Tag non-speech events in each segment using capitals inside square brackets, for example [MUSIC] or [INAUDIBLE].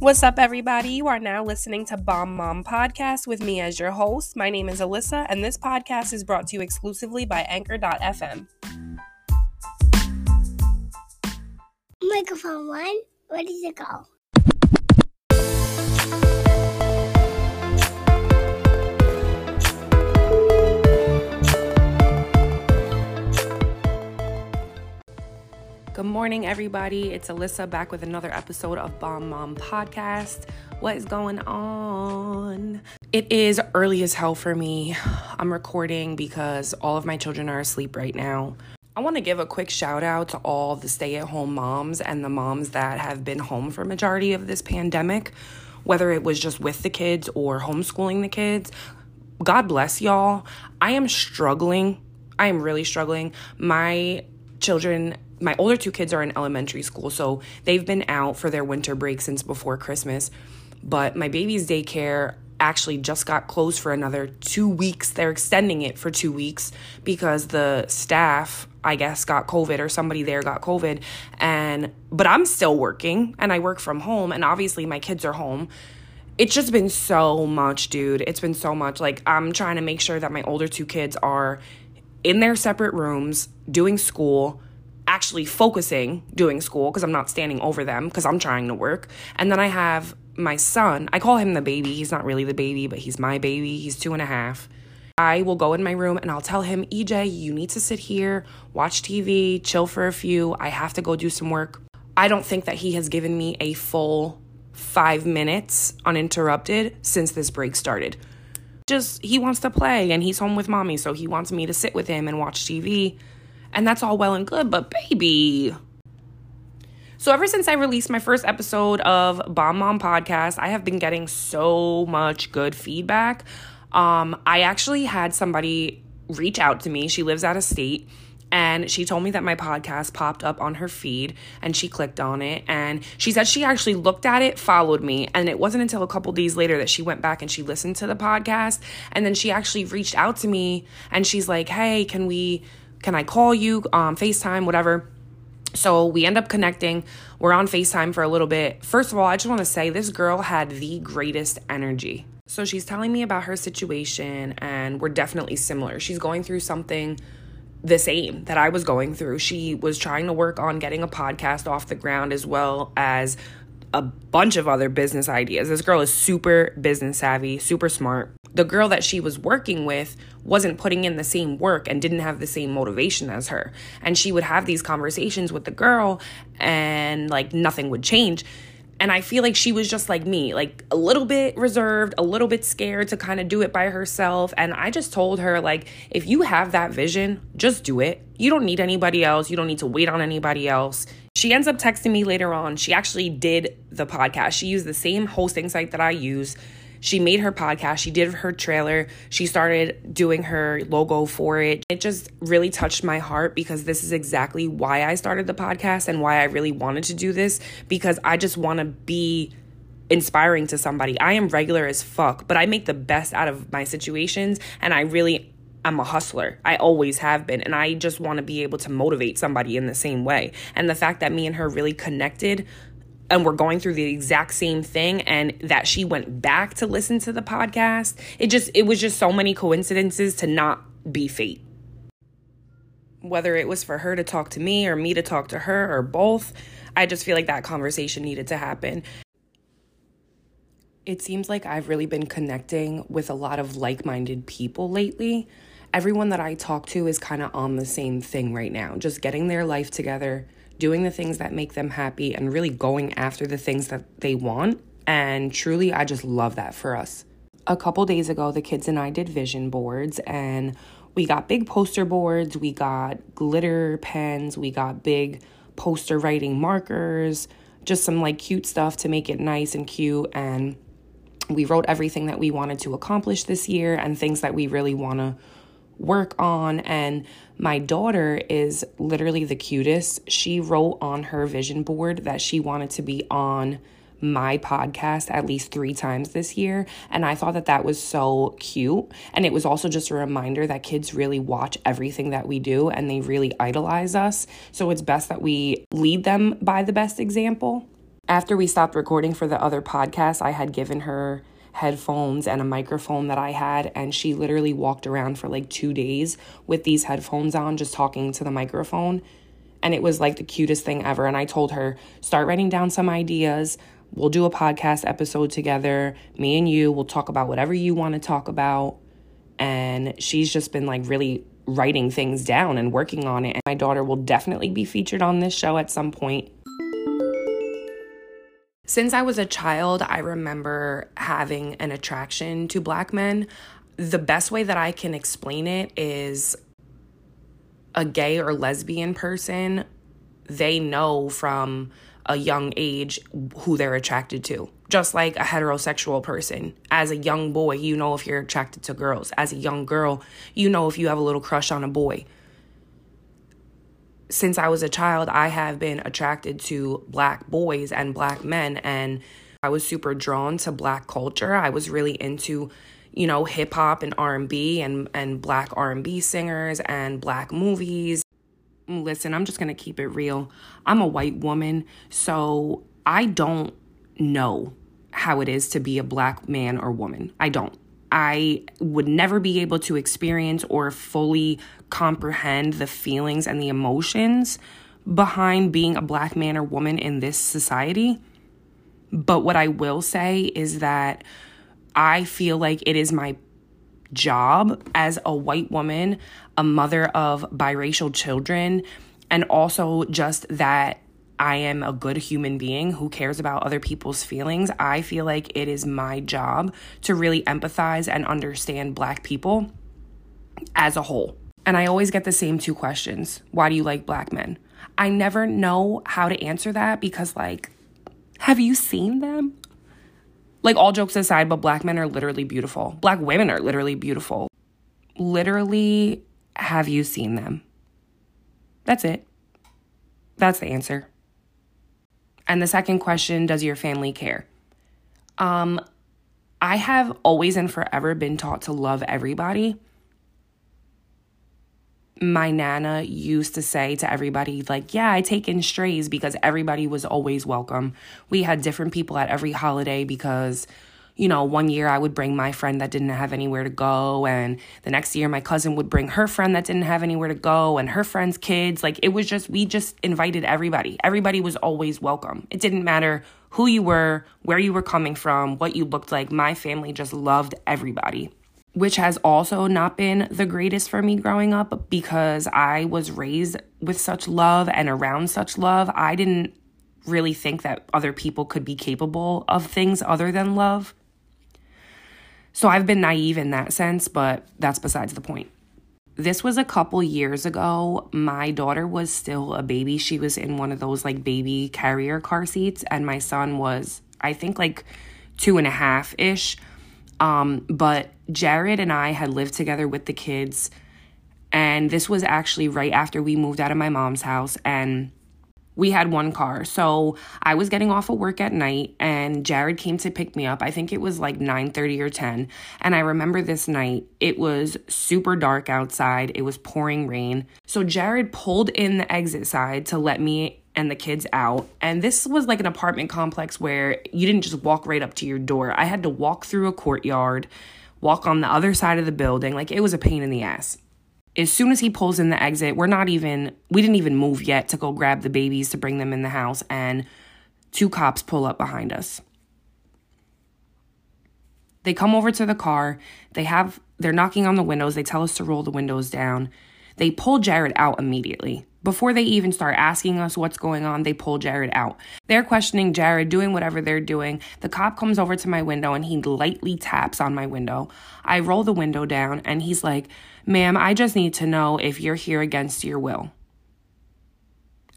What's up, everybody? You are now listening to Bomb Mom Podcast with me as your host. My name is Alyssa, and this podcast is brought to you exclusively by Anchor.fm. Microphone one, ready to go. Good morning, everybody. It's Alyssa back with another episode of Bomb Mom Podcast. What is going on? It is early as hell for me. I'm recording because all of my children are asleep right now. I want to give a quick shout out to all the stay at home moms and the moms that have been home for majority of this pandemic, whether it was just with the kids or homeschooling the kids. God bless y'all. I am struggling. I am really struggling. My children my older two kids are in elementary school, so they've been out for their winter break since before Christmas. But my baby's daycare actually just got closed for another two weeks. They're extending it for two weeks because the staff, I guess, got COVID or somebody there got COVID. And but I'm still working and I work from home, and obviously my kids are home. It's just been so much, dude. It's been so much. Like I'm trying to make sure that my older two kids are in their separate rooms doing school actually focusing doing school because I'm not standing over them because I'm trying to work. And then I have my son. I call him the baby. He's not really the baby, but he's my baby. He's two and a half. I will go in my room and I'll tell him, EJ, you need to sit here, watch TV, chill for a few. I have to go do some work. I don't think that he has given me a full five minutes uninterrupted since this break started. Just, he wants to play and he's home with mommy, so he wants me to sit with him and watch TV. And that's all well and good, but baby. So, ever since I released my first episode of Bomb Mom Podcast, I have been getting so much good feedback. Um, I actually had somebody reach out to me. She lives out of state and she told me that my podcast popped up on her feed and she clicked on it and she said she actually looked at it followed me and it wasn't until a couple days later that she went back and she listened to the podcast and then she actually reached out to me and she's like hey can we can I call you, um, FaceTime, whatever. So we end up connecting. We're on FaceTime for a little bit. First of all, I just want to say this girl had the greatest energy. So she's telling me about her situation, and we're definitely similar. She's going through something the same that I was going through. She was trying to work on getting a podcast off the ground as well as a bunch of other business ideas. This girl is super business savvy, super smart the girl that she was working with wasn't putting in the same work and didn't have the same motivation as her. And she would have these conversations with the girl and like nothing would change. And I feel like she was just like me, like a little bit reserved, a little bit scared to kind of do it by herself. And I just told her, like, if you have that vision, just do it. You don't need anybody else. You don't need to wait on anybody else. She ends up texting me later on. She actually did the podcast. She used the same hosting site that I use. She made her podcast, she did her trailer, she started doing her logo for it. It just really touched my heart because this is exactly why I started the podcast and why I really wanted to do this because I just want to be inspiring to somebody. I am regular as fuck, but I make the best out of my situations and I really I'm a hustler. I always have been. And I just want to be able to motivate somebody in the same way. And the fact that me and her really connected and we're going through the exact same thing and that she went back to listen to the podcast it just it was just so many coincidences to not be fate whether it was for her to talk to me or me to talk to her or both i just feel like that conversation needed to happen it seems like i've really been connecting with a lot of like-minded people lately everyone that i talk to is kind of on the same thing right now just getting their life together doing the things that make them happy and really going after the things that they want. And truly, I just love that for us. A couple days ago, the kids and I did vision boards and we got big poster boards, we got glitter pens, we got big poster writing markers, just some like cute stuff to make it nice and cute. And we wrote everything that we wanted to accomplish this year and things that we really want to work on. And my daughter is literally the cutest. She wrote on her vision board that she wanted to be on my podcast at least three times this year. And I thought that that was so cute. And it was also just a reminder that kids really watch everything that we do and they really idolize us. So it's best that we lead them by the best example. After we stopped recording for the other podcast, I had given her headphones and a microphone that I had, and she literally walked around for like two days with these headphones on, just talking to the microphone. And it was like the cutest thing ever. And I told her, start writing down some ideas. We'll do a podcast episode together. Me and you, we'll talk about whatever you want to talk about. And she's just been like really writing things down and working on it. And my daughter will definitely be featured on this show at some point. Since I was a child, I remember having an attraction to black men. The best way that I can explain it is a gay or lesbian person, they know from a young age who they're attracted to. Just like a heterosexual person. As a young boy, you know if you're attracted to girls. As a young girl, you know if you have a little crush on a boy since I was a child, I have been attracted to black boys and black men and I was super drawn to black culture. I was really into, you know, hip hop and R&B and and black R&B singers and black movies. Listen, I'm just to keep it real. I'm a white woman, so I don't know how it is to be a black man or woman. I don't. I would never be able to experience or fully comprehend the feelings and the emotions behind being a black man or woman in this society. But what I will say is that I feel like it is my job as a white woman, a mother of biracial children, and also just that I am a good human being who cares about other people's feelings. I feel like it is my job to really empathize and understand Black people as a whole. And I always get the same two questions Why do you like Black men? I never know how to answer that because, like, have you seen them? Like, all jokes aside, but Black men are literally beautiful. Black women are literally beautiful. Literally, have you seen them? That's it. That's the answer. And the second question, does your family care? Um, I have always and forever been taught to love everybody. My nana used to say to everybody, like, yeah, I take in strays because everybody was always welcome. We had different people at every holiday because you know, one year I would bring my friend that didn't have anywhere to go. And the next year my cousin would bring her friend that didn't have anywhere to go and her friend's kids. Like it was just, we just invited everybody. Everybody was always welcome. It didn't matter who you were, where you were coming from, what you looked like. My family just loved everybody. Which has also not been the greatest for me growing up because I was raised with such love and around such love. I didn't really think that other people could be capable of things other than love. So I've been naive in that sense, but that's besides the point. This was a couple years ago. My daughter was still a baby. She was in one of those like baby carrier car seats, and my son was, I think, like two and a half ish. Um, but Jared and I had lived together with the kids, and this was actually right after we moved out of my mom's house. And we had one car. So I was getting off of work at night and Jared came to pick me up. I think it was like 9:30 or 10. And I remember this night, it was super dark outside. It was pouring rain. So Jared pulled in the exit side to let me and the kids out. And this was like an apartment complex where you didn't just walk right up to your door. I had to walk through a courtyard, walk on the other side of the building. Like it was a pain in the ass as soon as he pulls in the exit, we're not even, we didn't even move yet to go grab the babies to bring them in the house, and two cops pull up behind us. They come over to the car. They have, they're knocking on the windows. They tell us to roll the windows down. They pull Jared out immediately. Before they even start asking us what's going on, they pull Jared out. They're questioning Jared, doing whatever they're doing. The cop comes over to my window and he lightly taps on my window. I roll the window down and he's like, Ma'am, I just need to know if you're here against your will.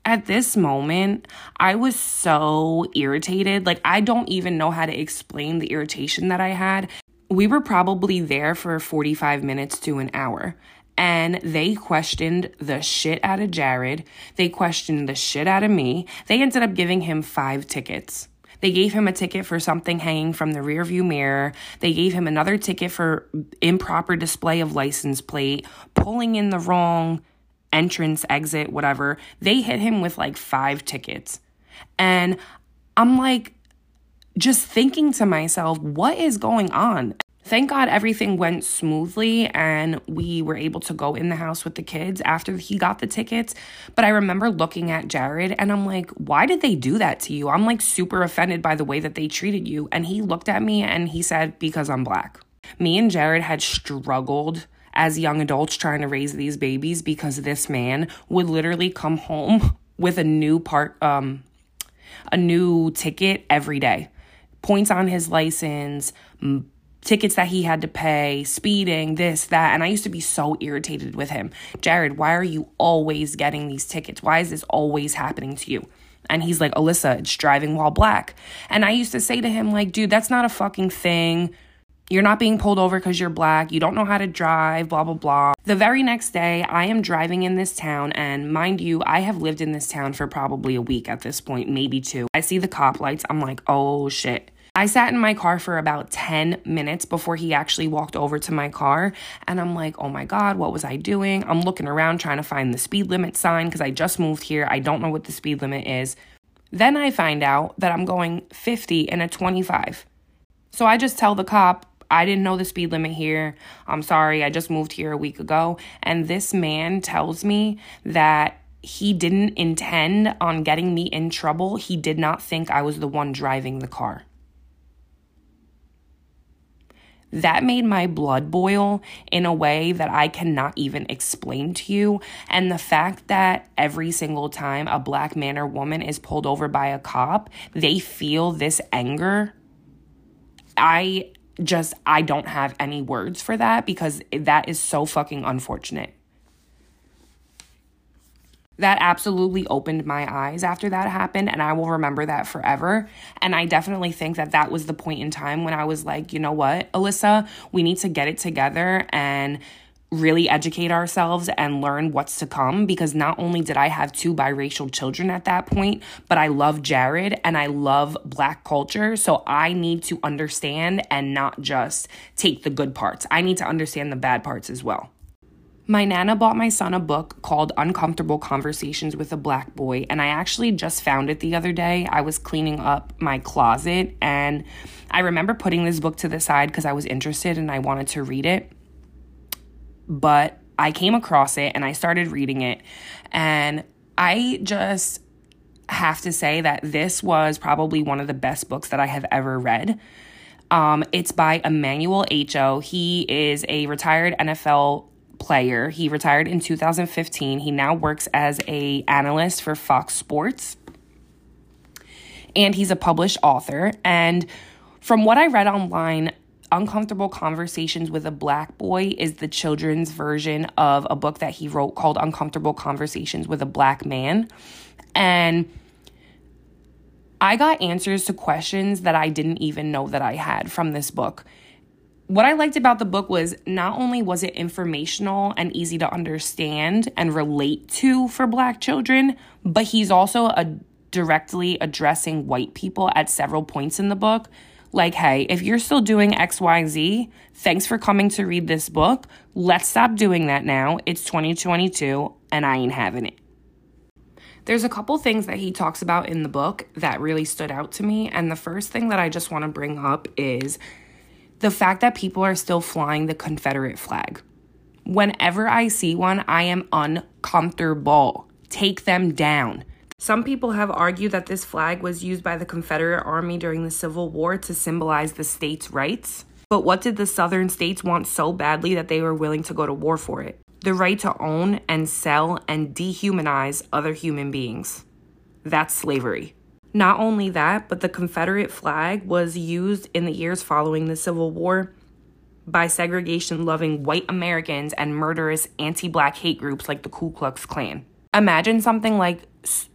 At this moment, I was so irritated. Like, I don't even know how to explain the irritation that I had. We were probably there for 45 minutes to an hour and they questioned the shit out of Jared. They questioned the shit out of me. They ended up giving him five tickets. They gave him a ticket for something hanging from the rearview mirror. They gave him another ticket for improper display of license plate, pulling in the wrong entrance, exit, whatever. They hit him with like five tickets. And I'm like, just thinking to myself, what is going on? Thank God everything went smoothly and we were able to go in the house with the kids after he got the tickets. But I remember looking at Jared and I'm like, why did they do that to you? I'm like super offended by the way that they treated you. And he looked at me and he said, because I'm black. Me and Jared had struggled as young adults trying to raise these babies because this man would literally come home [LAUGHS] with a new part um a new ticket every day. Points on his license, tickets that he had to pay, speeding, this, that. And I used to be so irritated with him. Jared, why are you always getting these tickets? Why is this always happening to you? And he's like, Alyssa, it's driving while black. And I used to say to him, like, dude, that's not a fucking thing. You're not being pulled over because you're black. You don't know how to drive, blah, blah, blah. The very next day, I am driving in this town. And mind you, I have lived in this town for probably a week at this point, maybe two. I see the cop lights. I'm like, oh shit. I sat in my car for about 10 minutes before he actually walked over to my car. And I'm like, oh my God, what was I doing? I'm looking around trying to find the speed limit sign because I just moved here. I don't know what the speed limit is. Then I find out that I'm going 50 and a 25. So I just tell the cop, I didn't know the speed limit here. I'm sorry, I just moved here a week ago. And this man tells me that he didn't intend on getting me in trouble. He did not think I was the one driving the car. That made my blood boil in a way that I cannot even explain to you. And the fact that every single time a black man or woman is pulled over by a cop, they feel this anger. I just I don't have any words for that because that is so fucking unfortunate. That absolutely opened my eyes after that happened and I will remember that forever. And I definitely think that that was the point in time when I was like, you know what, Alyssa, we need to get it together and really educate ourselves and learn what's to come because not only did I have two biracial children at that point, but I love Jared and I love black culture. So I need to understand and not just take the good parts. I need to understand the bad parts as well. My Nana bought my son a book called Uncomfortable Conversations with a Black Boy, and I actually just found it the other day. I was cleaning up my closet, and I remember putting this book to the side because I was interested and I wanted to read it but I came across it and I started reading it. And I just have to say that this was probably one of the best books that I have ever read. Um, it's by Emmanuel Acho He is a retired NFL player. He retired in 2015. He now works as a analyst for Fox Sports. And he's a published author. And from what I read online, Uncomfortable Conversations with a Black Boy is the children's version of a book that he wrote called Uncomfortable Conversations with a Black Man. And I got answers to questions that I didn't even know that I had from this book. What I liked about the book was not only was it informational and easy to understand and relate to for black children, but he's also a directly addressing white people at several points in the book like, hey, if you're still doing XYZ, thanks for coming to read this book. Let's stop doing that now. It's 2022 and I ain't having it. There's a couple things that he talks about in the book that really stood out to me. And the first thing that I just want to bring up is the fact that people are still flying the Confederate flag. Whenever I see one, I am uncomfortable. Take them down. Some people have argued that this flag was used by the Confederate Army during the Civil War to symbolize the states' rights. But what did the Southern states want so badly that they were willing to go to war for it? The right to own and sell and dehumanize other human beings. That's slavery. Not only that, but the Confederate flag was used in the years following the Civil War by segregation loving white Americans and murderous anti black hate groups like the Ku Klux Klan. Imagine something like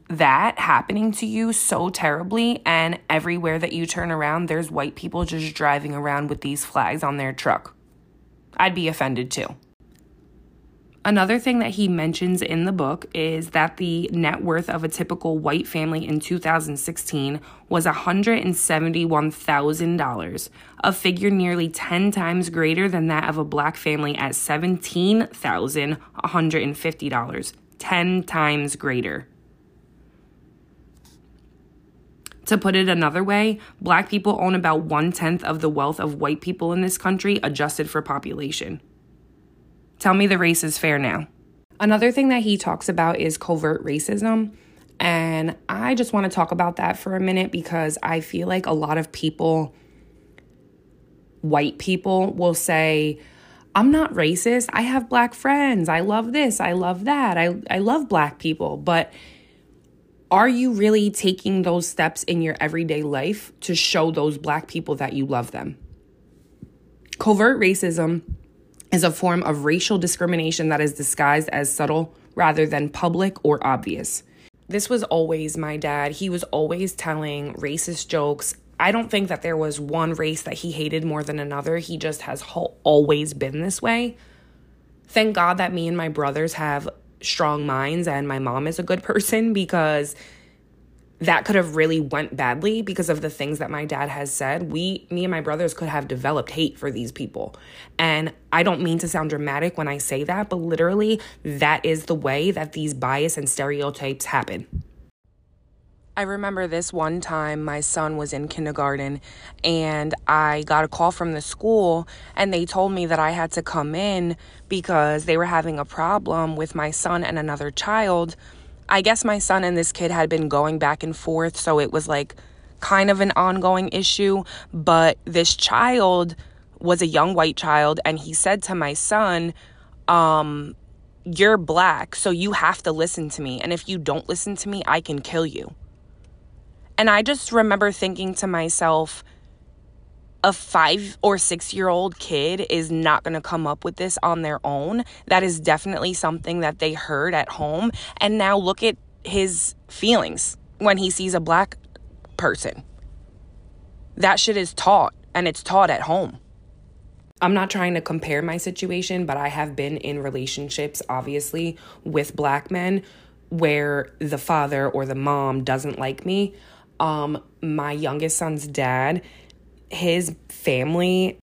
that happening to you so terribly and everywhere that you turn around there's white people just driving around with these flags on their truck. I'd be offended too. Another thing that he mentions in the book is that the net worth of a typical white family in 2016 was $171,000, a figure nearly 10 times greater than that of a black family at $17,150, 10 times greater. To put it another way, black people own about one tenth of the wealth of white people in this country adjusted for population. Tell me the race is fair now. Another thing that he talks about is covert racism. And I just want to talk about that for a minute because I feel like a lot of people, white people, will say, I'm not racist. I have black friends. I love this. I love that. I, I love black people. But are you really taking those steps in your everyday life to show those black people that you love them? Covert racism is a form of racial discrimination that is disguised as subtle rather than public or obvious. This was always my dad. He was always telling racist jokes. I don't think that there was one race that he hated more than another. He just has ho- always been this way. Thank God that me and my brothers have strong minds and my mom is a good [LAUGHS] person because that could have really went badly because of the things that my dad has said. We me and my brothers could have developed hate for these people. And i don't mean to sound dramatic when i say that but literally that is the way that these bias and stereotypes happen. I remember this one time my son was in kindergarten and I got a call from the school and they told me that I had to come in because they were having a problem with my son and another child I guess my son and this kid had been going back and forth, so it was like kind of an ongoing issue. But this child was a young white child, and he said to my son, um, You're black, so you have to listen to me. And if you don't listen to me, I can kill you. And I just remember thinking to myself, a five or six year old kid is not going to come up with this on their own. That is definitely something that they heard at home. And now look at his feelings when he sees a black person. That shit is taught, and it's taught at home. I'm not trying to compare my situation, but I have been in relationships, obviously, with black men where the father or the mom doesn't like me. Um, my youngest son's dad his family,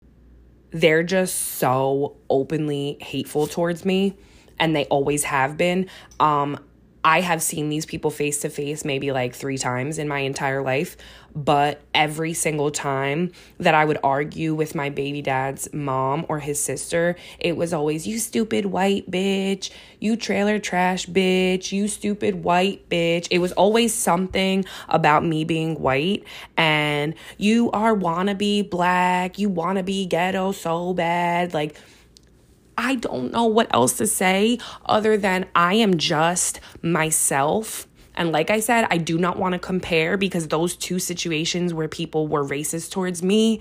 they're just so openly hateful towards me and they always have been. Um, I have seen these people face to face maybe like three times in my entire life, but every single time that I would argue with my baby dad's mom or his sister, it was always, you stupid white bitch, you trailer trash bitch, you stupid white bitch. It was always something about me being white and you are wannabe black, you wanna be ghetto so bad. Like, I don't know what else to say other than I am just myself. And like I said, I do not want to compare because those two situations where people were racist towards me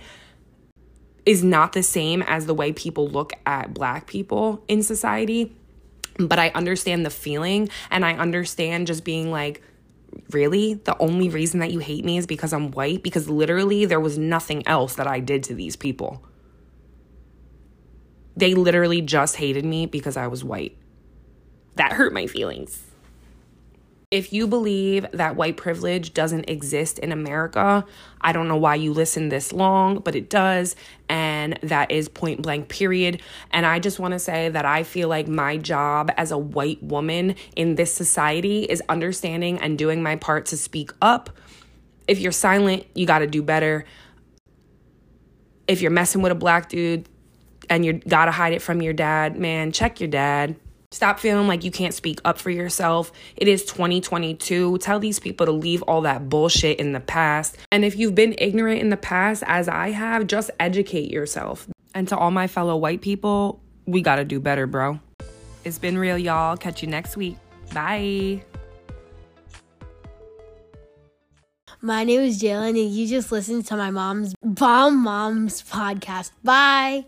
is not the same as the way people look at black people in society. But I understand the feeling and I understand just being like, really? The only reason that you hate me is because I'm white? Because literally there was nothing else that I did to these people. They literally just hated me because I was white. That hurt my feelings. If you believe that white privilege doesn't exist in America, I don't know why you listen this long, but it does. And that is point blank, period. And I just want to say that I feel like my job as a white woman in this society is understanding and doing my part to speak up. If you're silent, you got to do better. If you're messing with a black dude, and you gotta hide it from your dad, man, check your dad. Stop feeling like you can't speak up for yourself. It is 2022. Tell these people to leave all that bullshit in the past. And if you've been ignorant in the past, as I have, just educate yourself. And to all my fellow white people, we gotta do better, bro. It's been real, y'all. Catch you next week. Bye. My name is Jalen, and you just listened to my mom's Bomb Moms podcast. Bye.